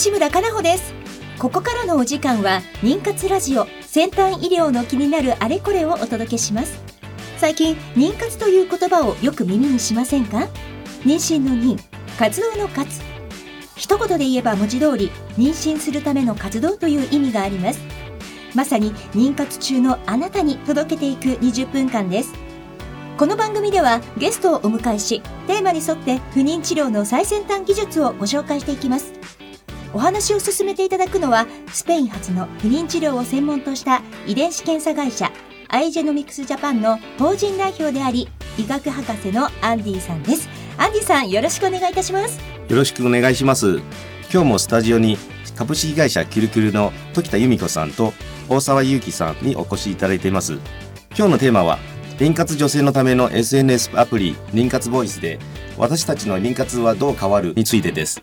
西村かなほです。ここからのお時間は妊活ラジオ先端医療の気になるあれこれをお届けします。最近妊活という言葉をよく耳にしませんか？妊娠の妊活動の活。一言で言えば文字通り妊娠するための活動という意味があります。まさに妊活中のあなたに届けていく20分間です。この番組ではゲストをお迎えしテーマに沿って不妊治療の最先端技術をご紹介していきます。お話を進めていただくのはスペイン発の不妊治療を専門とした遺伝子検査会社アイジェノミクスジャパンの法人代表であり医学博士のアンディさんです。アンディさんよろしくお願いいたします。よろしくお願いします。今日もスタジオに株式会社キュルキュルの時田由美子さんと大沢祐樹さんにお越しいただいています。今日のテーマは妊活女性のための SNS アプリ妊活ボイスで私たちの妊活はどう変わるについてです。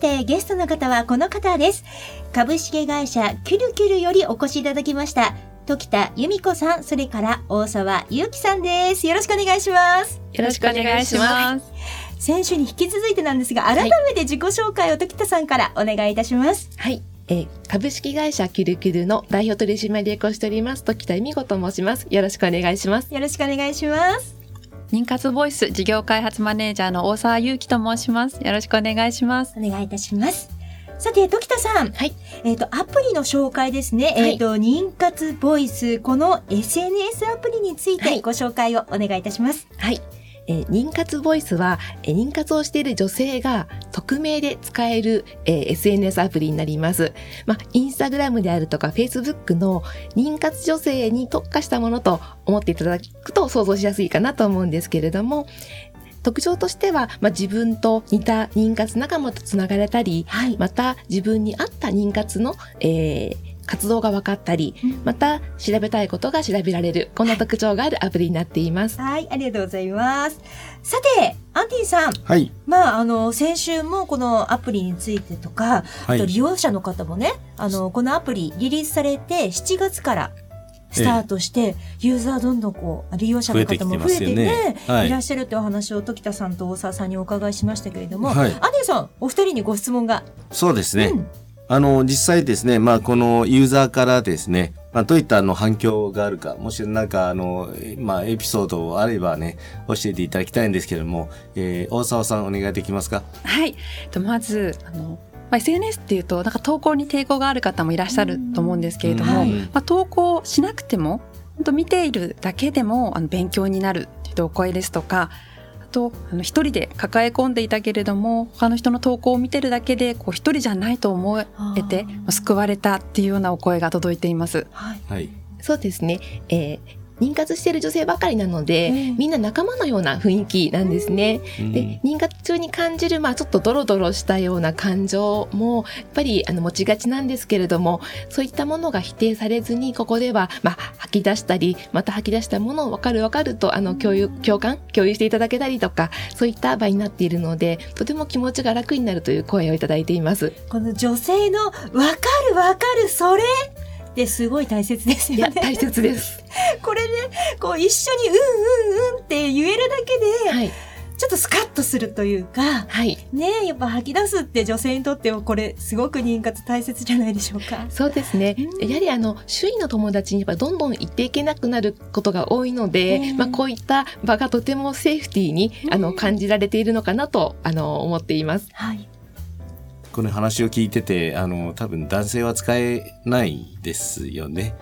してゲストの方はこの方です。株式会社キュルキュルよりお越しいただきました時田由美子さんそれから大沢ゆうきさんです。よろしくお願いします。よろしくお願いします。先週に引き続いてなんですが改めて自己紹介を時田さんからお願いいたします。はい、えー株式会社キュルキュルの代表取締役をしております時田恵美子と申します。よろしくお願いします。よろしくお願いします妊活ボイス事業開発マネージャーの大沢祐樹と申します。よろしくお願いします。お願いいたします。さて時田さん。はい。えっ、とアプリの紹介ですね、はい。えっ、と妊活ボイス。この SNS アプリについはい。てご紹介をお願いいたします。はい、えー妊活ボイスは、えー妊活をしている女性が匿名で使える、えー SNS アプリになります。まあ、インスタグラムであるとか、フェイスブックの妊活女性に特化したものと思っていただくと想像しやすいかなと思うんですけれども、特徴としては、まあ、自分と似た妊活仲間とつながれたり、はいまた自分に合った妊活の、えー活動が分かったり、うん。また調べたいことが調べられる、こんな特徴があるアプリになっています。はい、ありがとうございます。さて、アンディさん、はい。まあ、あの、先週もこのアプリについてとか、あとはい利用者の方もね、あの、このアプリリリースされて7月からスタートして、ユーザーどんどんこう、利用者の方も増えててね。ね。はい。いらっしゃるというお話を時田さんと大沢さんにお伺いしましたけれども、はい。アンディさん、お二人にご質問が。そうですね、うんあの実際ですねまあこのユーザーからですねまあ、どういったあの反響があるか、もしなんかあの、えまあ、エピソードあればね、教えていただきたいんですけれども、えー大沢さんお願いできますか？はい。とまず、あの、まあ、SNS っていうと、なんか投稿に抵抗がある方もいらっしゃると思うんですけれども、はい。まあ、投稿しなくても、本当見ているだけでもあの勉強になるっていうお声ですとか、あと、あの一人で抱え込んでいたけれども、他の人の投稿を見てるだけで、こう一人じゃないと思えて、まあ救われたっていうようなお声が届いています。はい。はい。そうですね。えー妊活している女性ばかりなので、ええみんな仲間のような雰囲気なんですね。うんで妊活中に感じる、まあ、ちょっとドロドロしたような感情もやっぱりあの持ちがちなんですけれどもそういったものが否定されずにここでは、まあ、吐き出したりまた吐き出したものを分かる分かるとあの共有共感？共有していただけたりとかそういった場になっているのでとても気持ちが楽になるという声をいただいています。この女性の、わかるわかる、それってすごい大切ですいよね。や大切です。これね、こう一緒にうんうんうんって言えるだけで、はい、ちょっとスカッとするというか、はいねやっぱ吐き出すって女性にとってはこれすごく妊活大切じゃないでしょうか。そうですね。うんやはりあの周囲の友達にやっぱどんどん行っていけなくなることが多いので、うんまあこういった場がとてもセーフティーにあの感じられているのかなとあの思っています。はい。この話を聞いてて、あの、多分男性は使えないですよね。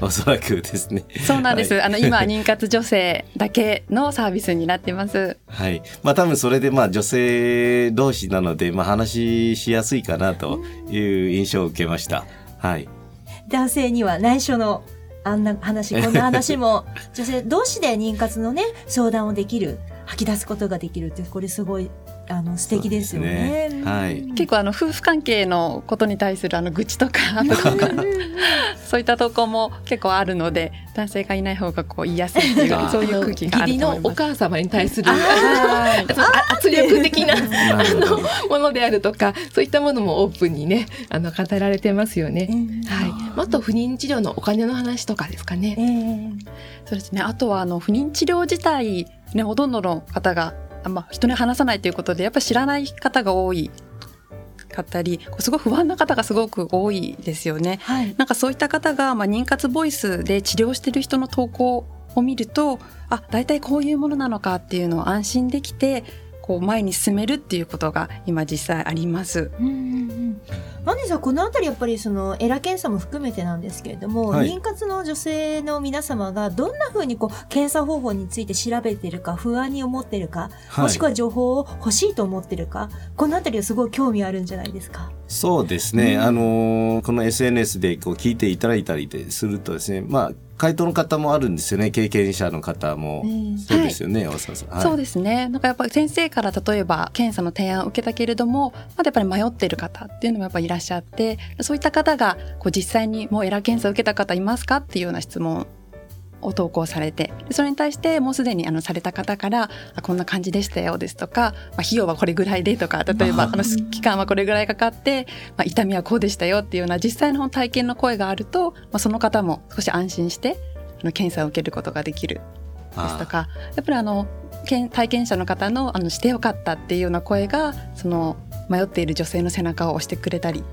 おそらくですね。そうなんです。はいあの、今、妊活女性だけのサービスになってます。はい。まあ多分それでまあ女性同士なので、まあ話しやすいかなという印象を受けました。はい。男性には内緒のあんな話、こんな話も 女性同士で妊活のね、相談をできる、吐き出すことができるって、これすごいあの素敵ですよね。ねはいうん結構あの夫婦関係のことに対するあの愚痴とかとかそういった投稿も結構あるので男性がいない方がこう言いやすいっていうそういう空気があ義理のおると思います。母様に対する 圧力的ななるほどものであるとかそういったものもオープンにねあの語られてますよね。うんはい、あと不妊治療のお金の話とかですかえね。ーそうですね。あとはあの不妊治療自体ねほとんどの方があまあ人に話さないということでやっぱり知らない方が多いかったり、こうすごい不安な方がすごく多いですよね。はい。なんかそういった方がまあ妊活ボイスで治療してる人の投稿を見ると、あ大体こういうものなのかっていうのを安心できて。こう前に進めるっていうことが今実際あります。うんうんうん。アンディさんこのあたりやっぱりそのエラ検査も含めてなんですけれども、はい妊活の女性の皆様がどんな風にこう検査方法について調べてるか不安に思ってるか、はいもしくは情報を欲しいと思ってるかこのあたりはすごい興味あるんじゃないですか？そうですね、うん。あのーこの SNS でこう聞いていただいたりでするとですねまあ回答の方もあるんですよね。経験者の方も、ねそうですよね、大沢さん、はい。そうですね。なんかやっぱり先生から例えば検査の提案を受けたけれども、まだやっぱり迷ってる方っていうのもやっぱりいらっしゃって、そういった方がこう実際にもうエラ検査を受けた方いますかっていうような質問を投稿されて、でそれに対してもうすでにあのされた方から、あこんな感じでしたよですとか、まあ、費用はこれぐらいでとか、例えばああの期間はこれぐらいかかって、まあ、痛みはこうでしたよっていうような実際の体験の声があると、まあ、その方も少し安心してあの検査を受けることができるですとかやっぱりあのけん体験者の方のあのしてよかったっていうような声がその迷っている女性の背中を押してくれたり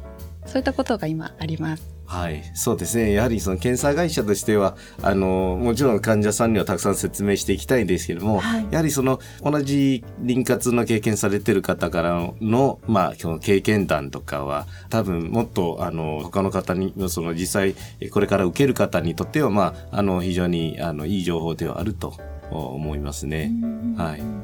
そういったことが今あります。はい、そうですね。やはりその検査会社としては、あの、もちろん患者さんにはたくさん説明していきたいんですけども、はいやはりその、同じ妊活の経験されてる方からの、まあ、その経験談とかは、多分もっと、あの、他の方に、その実際、これから受ける方にとっては、まあ、あの、非常に、あの、いい情報ではあると思いますね。はい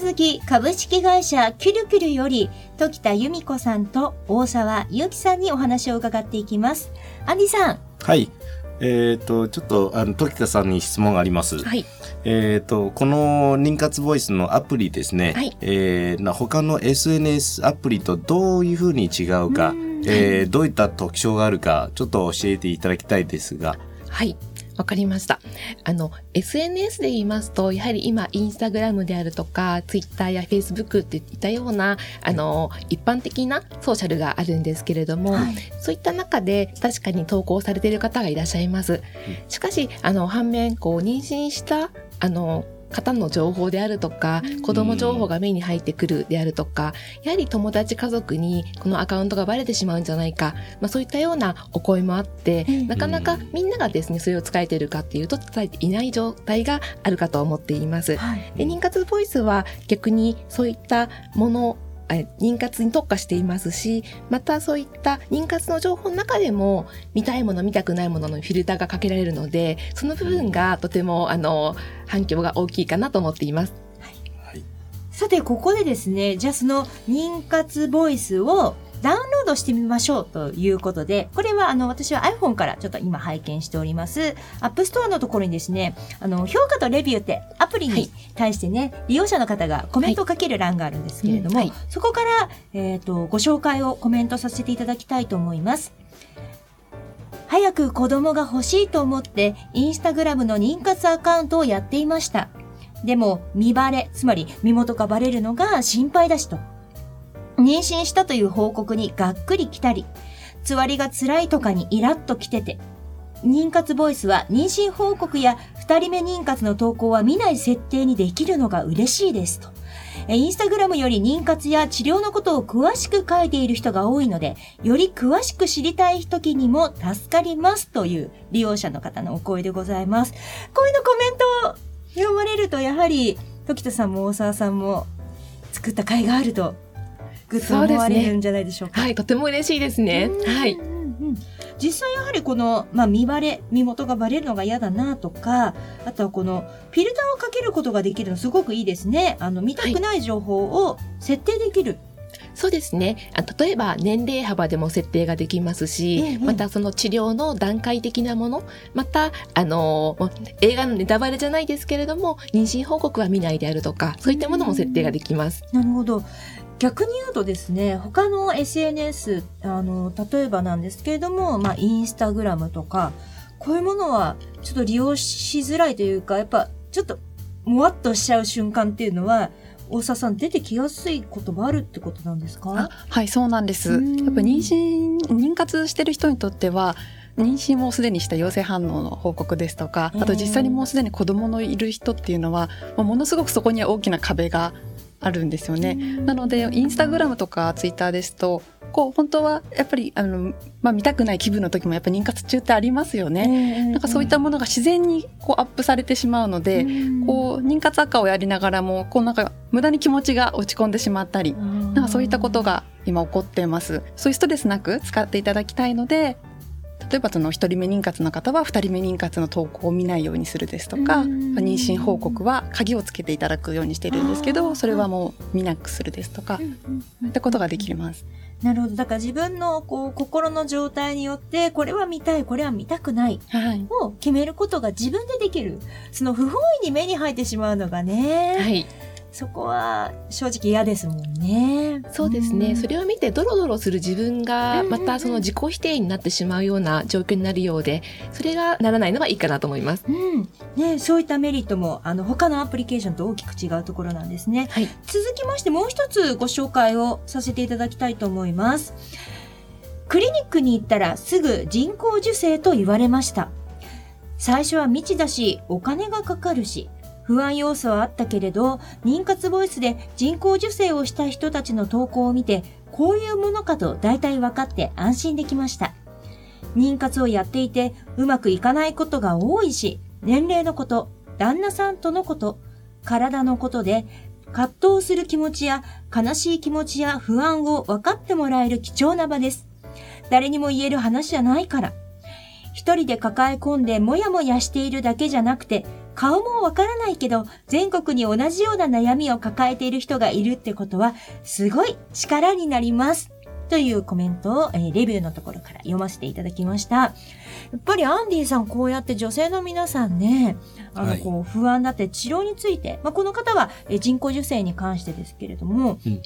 続き株式会社キュルキュルより時田由美子さんと大沢祐樹さんにお話を伺っていきます。アンディさん。はい。えっ、と、ちょっと、あの、時田さんに質問があります。はい、えっ、と、この妊活ボイスのアプリですね、はいえーな他の SNS アプリとどういうふうに違うか、えーどういった特徴があるか、ちょっと教えていただきたいですが。はい。わかりました。あの、SNS で言いますと、やはり今、インスタグラムであるとか、ツイッターやフェイスブックっていったような、あの、一般的なソーシャルがあるんですけれども、はいそういった中で確かに投稿されている方がいらっしゃいます。しかし、あの、反面、こう、妊娠した、あの、方の情報であるとか、子供情報が目に入ってくるであるとか、やはり友達家族にこのアカウントがバレてしまうんじゃないか、まあそういったようなお声もあって、うんなかなかみんながですね、それを使えているかっていうと伝えていない状態があるかと思っています。はい。で妊活ボイスは逆にそういったものえ妊活に特化していますしまたそういった妊活の情報の中でも見たいもの見たくないもののフィルターがかけられるのでその部分がとてもあの反響が大きいかなと思っています。はい。さて、ここでですね、じゃあその妊活ボイスをダウンロードしてみましょうということで、これはあの私は iPhone からちょっと今拝見しております。App Store のところにですね、あの評価とレビューってアプリにはい対してね、利用者の方がコメントをかける欄があるんですけれども、はいうんはいそこから、えっ、と、ご紹介をコメントさせていただきたいと思います。早く子供が欲しいと思って、インスタグラムの妊活アカウントをやっていました。でも、見バレ、つまり身元がバレるのが心配だしと。妊娠したという報告にがっくり来たり、つわりが辛いとかにイラッと来てて、妊活ボイスは妊娠報告や二人目妊活の投稿は見ない設定にできるのが嬉しいですと。インスタグラムより妊活や治療のことを詳しく書いている人が多いので、より詳しく知りたい時にも助かりますという利用者の方のお声でございます。こういうのコメントを読まれると、やはり、時田さんも大沢さんも作った甲斐があると、グッと思われるんじゃないでしょうか。はい、とても嬉しいですね。はいうん。うんうん実際やはりこの、まあ、見バレ、身元がバレるのが嫌だなとか、あとはこの、フィルターをかけることができるのすごくいいですね。あの、見たくない情報を設定できる。そうですねあ例えば年齢幅でも設定ができますし、ええまたその治療の段階的なものまたあの映画のネタバレじゃないですけれども妊娠報告は見ないであるとかそういったものも設定ができます。なるほど。逆に言うとですね、他の SNS、あの、例えばなんですけれども、まあ、インスタグラムとか、こういうものはちょっと利用しづらいというか、やっぱちょっと、もわっとしちゃう瞬間っていうのは、大沢さん出てきやすいことがあるってことなんですか？あはいそうなんです。やっうんぱ妊娠妊活してる人にとっては妊娠もすでにした陽性反応の報告ですとかあと実際にもうすでに子供のいる人っていうのはまあものすごくそこには大きな壁があるんですよね。なのでインスタグラムとかツイッターですとこう本当はやっぱりあの、まあ、見たくない気分の時もやっぱ妊活中ってありますよね。なんかそういったものが自然にこうアップされてしまうので、こう妊活赤をやりながらもこうなんか無駄に気持ちが落ち込んでしまったりなんかそういったことが今起こっています。そういうストレスなく使っていただきたいので、例えばその一人目妊活の方は二人目妊活の投稿を見ないようにするですとか、うん妊娠報告は鍵をつけていただくようにしてるんですけど、それはもう見なくするですとか、そういったことができます。なるほど。だから自分のこう心の状態によって、これは見たい、これは見たくない。を決めることが自分でできる。その不本意に目に入ってしまうのがね、はい、そこは正直嫌ですもんね。そうですね、んそれを見てドロドロする自分がうんまたその自己否定になってしまうような状況になるようでそれがならないのがいいかなと思います。うん。ね、そういったメリットも、あの、他のアプリケーションと大きく違うところなんですね。はい、続きましてもう一つご紹介をさせていただきたいと思います。クリニックに行ったらすぐ人工授精と言われました。最初は未知だし、お金がかかるし、不安要素はあったけれど、妊活ボイスで人工授精をした人たちの投稿を見て、こういうものかと大体分かって安心できました。妊活をやっていて、うまくいかないことが多いし、年齢のこと、旦那さんとのこと、体のことで、葛藤する気持ちや悲しい気持ちや不安を分かってもらえる貴重な場です。誰にも言える話じゃないから。一人で抱え込んでもやもやしているだけじゃなくて、顔もわからないけど、全国に同じような悩みを抱えている人がいるってことは、すごい力になります。というコメントを、えーレビューのところから読ませていただきました。やっぱりアンディさん、こうやって女性の皆さんね、あの、はいこう、不安だって治療について、まあ、この方は、えー人工授精に関してですけれども、うん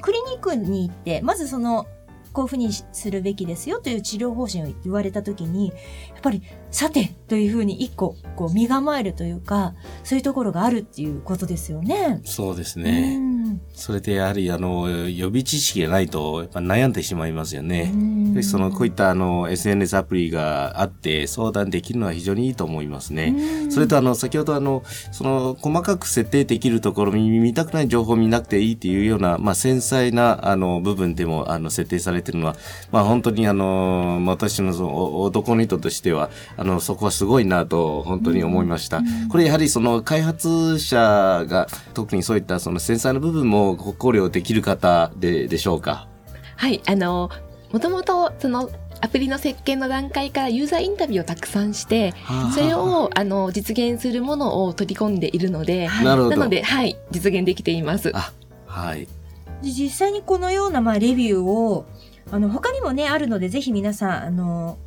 クリニックに行って、まずその、こういうふうにするべきですよという治療方針を言われたときに、やっぱり、さてというふうに一個、こう、身構えるというか、そういうところがあるっていうことですよね。そうですうね。んそれでやはりあの予備知識がないとやっぱ悩んでしまいますよね。そのこういったあの SNS アプリがあって相談できるのは非常にいいと思いますね。うんそれとあの先ほどあのその細かく設定できるところ見見たくない情報を見なくていいっていうようなまあ繊細なあの部分でもあの設定されているのはまあ本当にあの私のそのお男の人としてはあのそこはすごいなと本当に思いました。これやはりその開発者が特にそういったその繊細な部分もご考慮できる方ででしょうか。はい、あのもともとそのアプリの設計の段階からユーザーインタビューをたくさんしてそれをあの実現するものを取り込んでいるので、な。ので、はい、実現できています。はい。実際にこのようなまあレビューをあの他にもねあるのでぜひ皆さんあの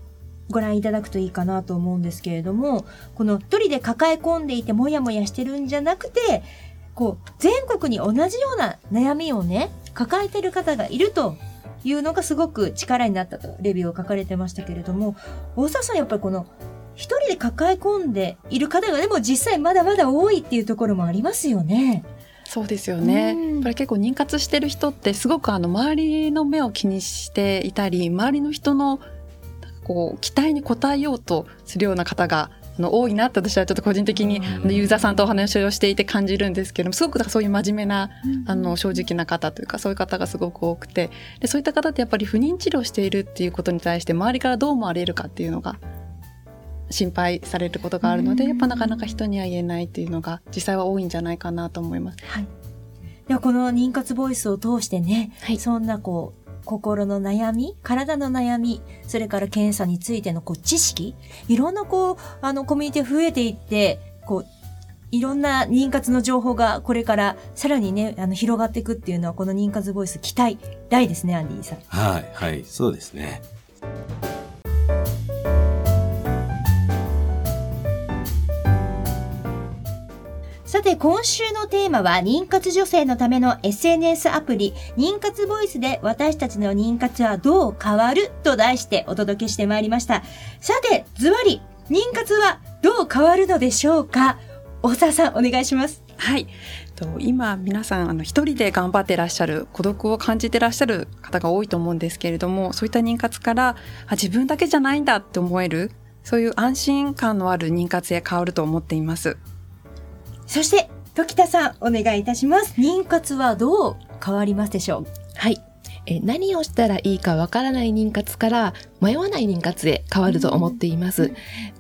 ご覧いただくといいかなと思うんですけれどもこの一人で抱え込んでいてもやもやしてるんじゃなくてこう全国に同じような悩みをね抱えてる方がいるというのがすごく力になったとレビューを書かれてましたけれども大沢さんやっぱりこの一人で抱え込んでいる方がでも実際まだまだ多いっていうところもありますよね。そうですよね。うんやっぱり結構妊活してる人ってすごくあの周りの目を気にしていたり、周りの人のこう期待に応えようとするような方があの多いなって私はちょっと個人的にユーザーさんとお話をしていて感じるんですけども、すごくそういう真面目なあの正直な方というかそういう方がすごく多くて。でそういった方ってやっぱり不妊治療しているっていうことに対して周りからどう思われるかっていうのが心配されることがあるのでうん。やっぱなかなか人には言えないっていうのが実際は多いんじゃないかなと思います。はい。ではこの妊活ボイスを通してね、はい。そんなこう、心の悩み、体の悩み、それから検査についてのこう知識、いろんなこう、あのコミュニティ増えていって、こう、いろんな妊活の情報がこれからさらにね、あの、広がっていくっていうのは、この妊活ボイス期待大ですね、アンディさん。はい、はい、そうですね。て、今週のテーマは、妊活女性のための SNS アプリ、妊活ボイスで私たちの妊活はどう変わると題してお届けしてまいりました。さて、ズバリ、妊活はどう変わるのでしょうか？大沢さん、お願いします。はい。と今皆さんあの一人で頑張ってらっしゃる孤独を感じてらっしゃる方が多いと思うんですけれどもそういった妊活からあ自分だけじゃないんだって思えるそういう安心感のある妊活へ変わると思っています。そして、時田さん、お願いいたします。妊活はどう変わりますでしょう？はい。えー何をしたらいいかわからない妊活から迷わない妊活へ変わると思っています。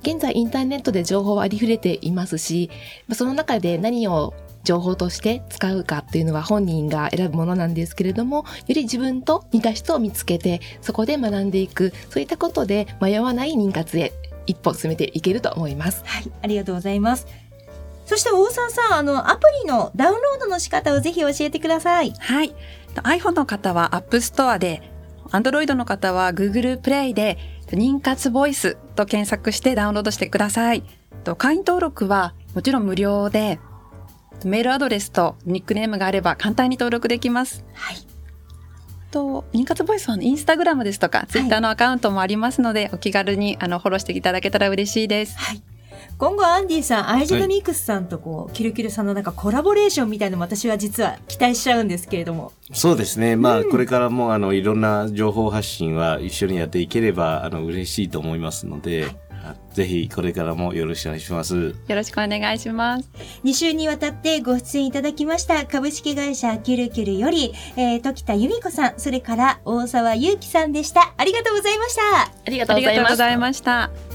現在インターネットで情報はありふれていますし、まあその中で何を情報として使うかっていうのは本人が選ぶものなんですけれども、より自分と似た人を見つけて、そこで学んでいく、そういったことで迷わない妊活へ一歩進めていけると思います。はい、ありがとうございます。そして、大沢さん、あの、アプリのダウンロードの仕方をぜひ教えてください。はい。iPhone の方は App Store で、Android の方は Google Play で、妊活ボイスと検索してダウンロードしてください。と会員登録はもちろん無料で、メールアドレスとニックネームがあれば簡単に登録できます。はい。と、妊活ボイスはインスタグラムですとか、ツイッターのアカウントもありますので、お気軽にあのフォローしていただけたら嬉しいです。はい。今後、アンディさん、アイジェドミックスさんとこう、キルキルさんのなんかコラボレーションみたいのも私は実は期待しちゃうんですけれども。そうですね。まあ、これからも、あの、いろんな情報発信は一緒にやっていければ、あの、嬉しいと思いますので、あぜひ、これからもよろしくお願いします。よろしくお願いします。2週にわたってご出演いただきました株式会社キュルキュルより、えー、時田由美子さん、それから大沢祐樹さんでした。ありがとうございました。あ。りがとうございました。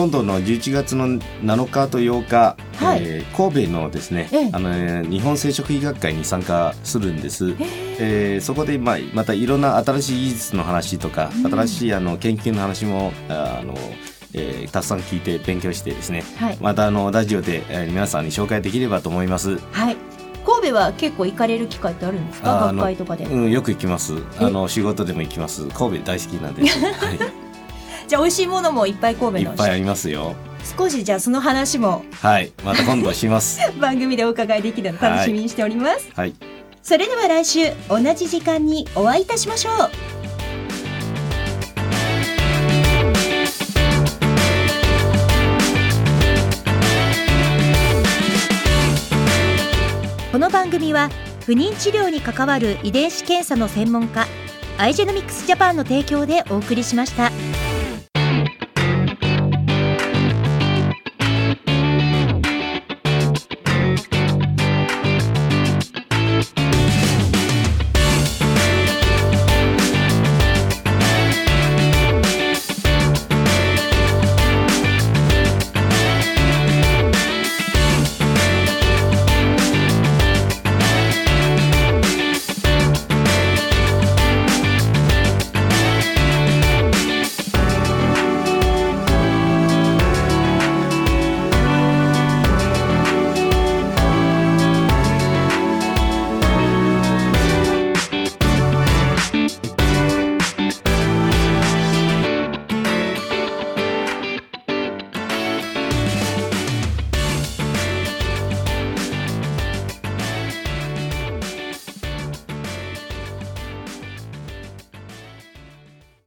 今度の11月の7日と8日、はい。えー神戸のですね、ええ。あのえー日本生殖医学会に参加するんです。えーそこで、まあ、またいろんな新しい技術の話とか、うん。新しいあの研究の話もああの、えーたくさん聞いて勉強してですね。はい、またあのラジオで、えー皆さんに紹介できればと思います。はい、神戸は結構行かれる機会ってあるんですか？学会とかで。うん、よく行きます。あの仕事でも行きます。神戸大好きなんです。はじゃあ美味しいものもいっぱい神い、い戸のっぱいありますよ。少しじゃあその話もはい、また今度します。番組でお伺いできるの楽しみにしております、はい。それでは来週同じ時間にお会いいたしましょうこの番組は不妊治療に関わる遺伝子検査の専門家アイジェノミクスジャパンの提供でお送りしました。